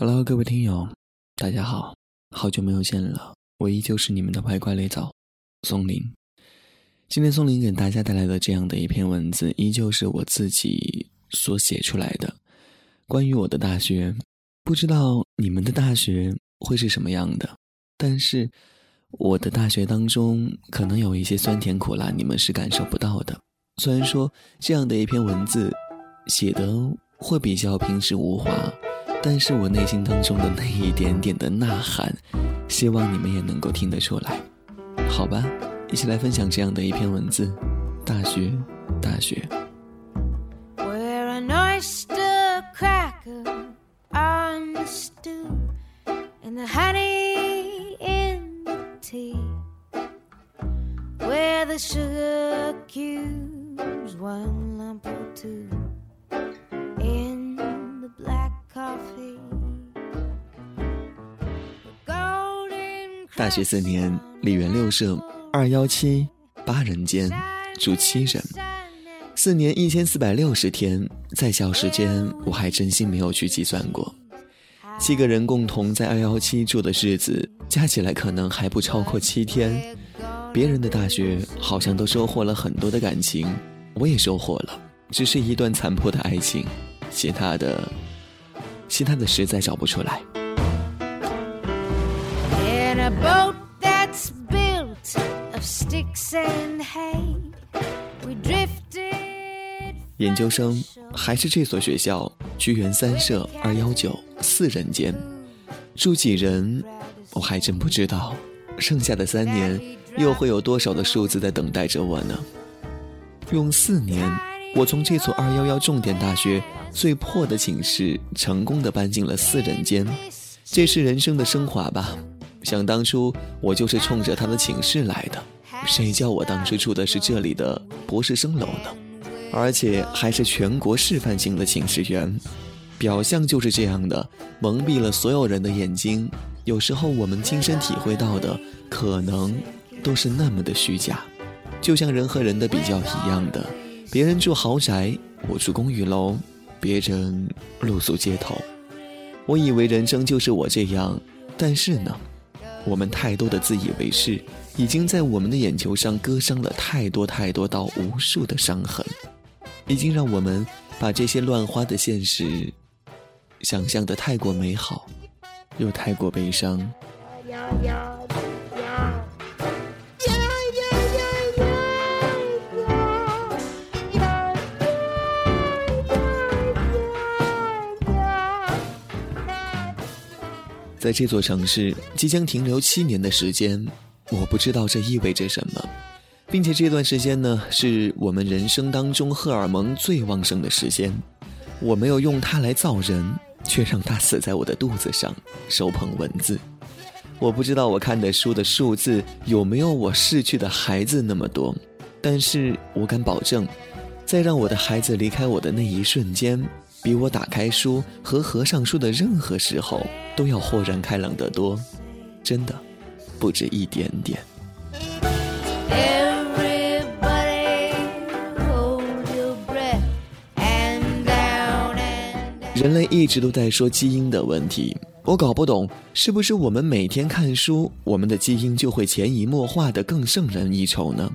Hello，各位听友，大家好，好久没有见了，我依旧是你们的歪瓜裂枣，松林。今天松林给大家带来的这样的一篇文字，依旧是我自己所写出来的，关于我的大学。不知道你们的大学会是什么样的，但是我的大学当中可能有一些酸甜苦辣，你们是感受不到的。虽然说这样的一篇文字写的会比较平实无华。但是我内心当中的那一点点的呐喊，希望你们也能够听得出来，好吧？一起来分享这样的一篇文字：大学，大学。大学四年，李园六舍，二幺七八人间，住七人。四年一千四百六十天，在校时间我还真心没有去计算过。七个人共同在二幺七住的日子，加起来可能还不超过七天。别人的大学好像都收获了很多的感情，我也收获了，只是一段残破的爱情。其他的，其他的实在找不出来。研究生还是这所学校，居园三舍二幺九四人间，住几人我还真不知道。剩下的三年又会有多少的数字在等待着我呢？用四年，我从这所二幺幺重点大学最破的寝室，成功的搬进了四人间，这是人生的升华吧。想当初，我就是冲着他的寝室来的，谁叫我当初住的是这里的博士生楼呢？而且还是全国示范性的寝室园，表象就是这样的，蒙蔽了所有人的眼睛。有时候我们亲身体会到的，可能都是那么的虚假，就像人和人的比较一样的，别人住豪宅，我住公寓楼，别人露宿街头。我以为人生就是我这样，但是呢？我们太多的自以为是，已经在我们的眼球上割伤了太多太多到无数的伤痕，已经让我们把这些乱花的现实想象的太过美好，又太过悲伤。在这座城市即将停留七年的时间，我不知道这意味着什么，并且这段时间呢，是我们人生当中荷尔蒙最旺盛的时间。我没有用它来造人，却让它死在我的肚子上，手捧文字。我不知道我看的书的数字有没有我逝去的孩子那么多，但是我敢保证，在让我的孩子离开我的那一瞬间。比我打开书和合上书的任何时候都要豁然开朗得多，真的，不止一点点。人类一直都在说基因的问题，我搞不懂，是不是我们每天看书，我们的基因就会潜移默化的更胜人一筹呢？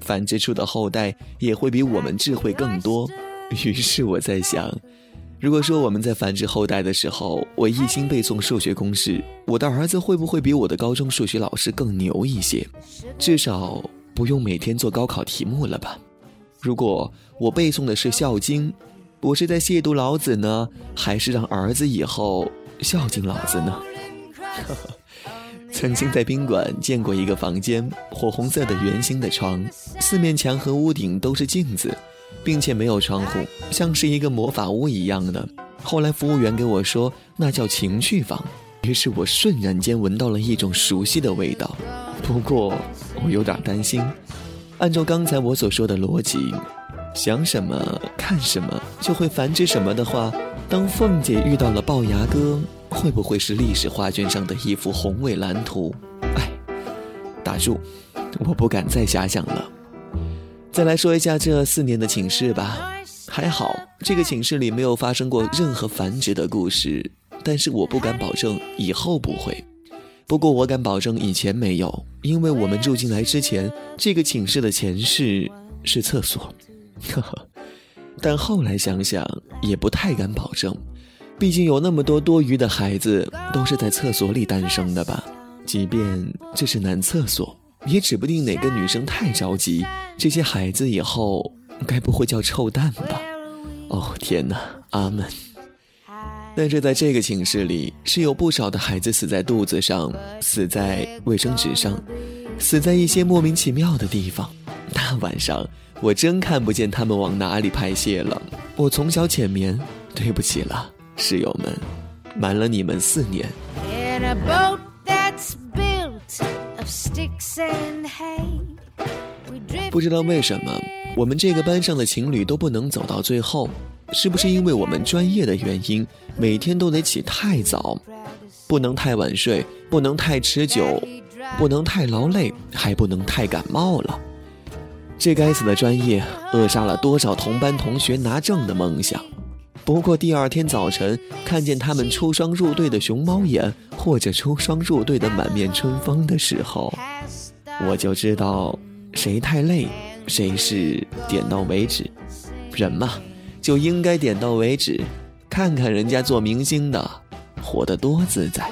繁殖出的后代也会比我们智慧更多。于是我在想。如果说我们在繁殖后代的时候，我一心背诵数学公式，我的儿子会不会比我的高中数学老师更牛一些？至少不用每天做高考题目了吧？如果我背诵的是《孝经》，我是在亵渎老子呢，还是让儿子以后孝敬老子呢？曾经在宾馆见过一个房间，火红色的圆形的床，四面墙和屋顶都是镜子。并且没有窗户，像是一个魔法屋一样的。后来服务员给我说，那叫情趣房。于是我瞬然间闻到了一种熟悉的味道。不过我有点担心，按照刚才我所说的逻辑，想什么看什么就会繁殖什么的话，当凤姐遇到了龅牙哥，会不会是历史画卷上的一幅宏伟蓝图？哎，打住，我不敢再瞎想了。再来说一下这四年的寝室吧，还好这个寝室里没有发生过任何繁殖的故事，但是我不敢保证以后不会。不过我敢保证以前没有，因为我们住进来之前，这个寝室的前室是厕所。呵呵，但后来想想也不太敢保证，毕竟有那么多多余的孩子都是在厕所里诞生的吧。即便这是男厕所，也指不定哪个女生太着急，这些孩子以后该不会叫臭蛋吧？哦天哪，阿门。但是在这个寝室里，是有不少的孩子死在肚子上，死在卫生纸上，死在一些莫名其妙的地方。大晚上，我真看不见他们往哪里排泄了。我从小浅眠，对不起了，室友们，瞒了你们四年。不知道为什么，我们这个班上的情侣都不能走到最后。是不是因为我们专业的原因，每天都得起太早，不能太晚睡，不能太持久，不能太劳累，还不能太感冒了？这该死的专业扼杀了多少同班同学拿证的梦想。不过第二天早晨看见他们出双入对的熊猫眼，或者出双入对的满面春风的时候，我就知道谁太累，谁是点到为止。人嘛。就应该点到为止，看看人家做明星的，活得多自在。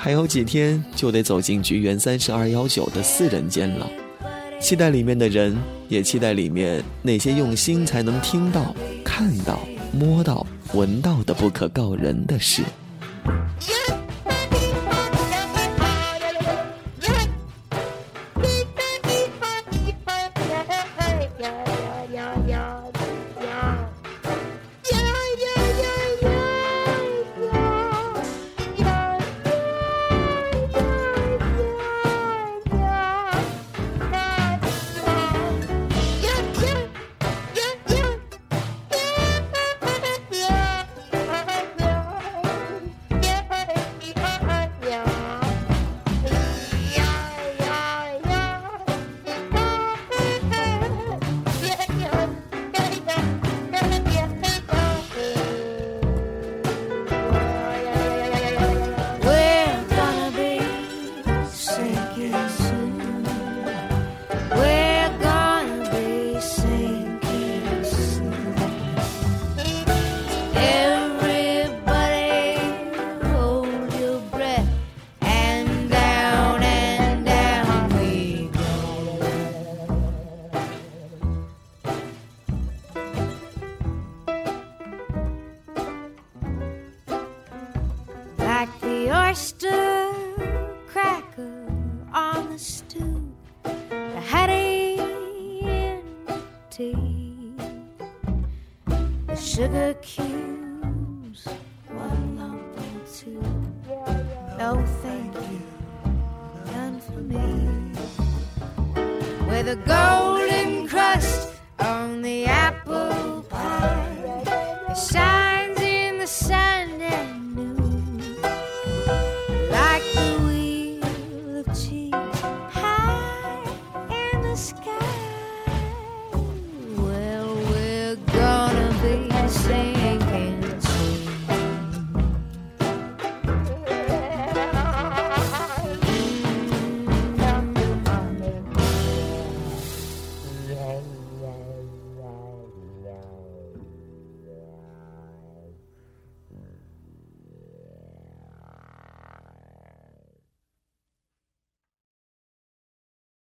还有几天就得走进菊园三十二幺九的四人间了，期待里面的人，也期待里面那些用心才能听到、看到、摸到、闻到的不可告人的事。oyster cracker on the stew, the hattie in tea, the sugar cubes, one lump and two. No thank you, none for me. Where the gold.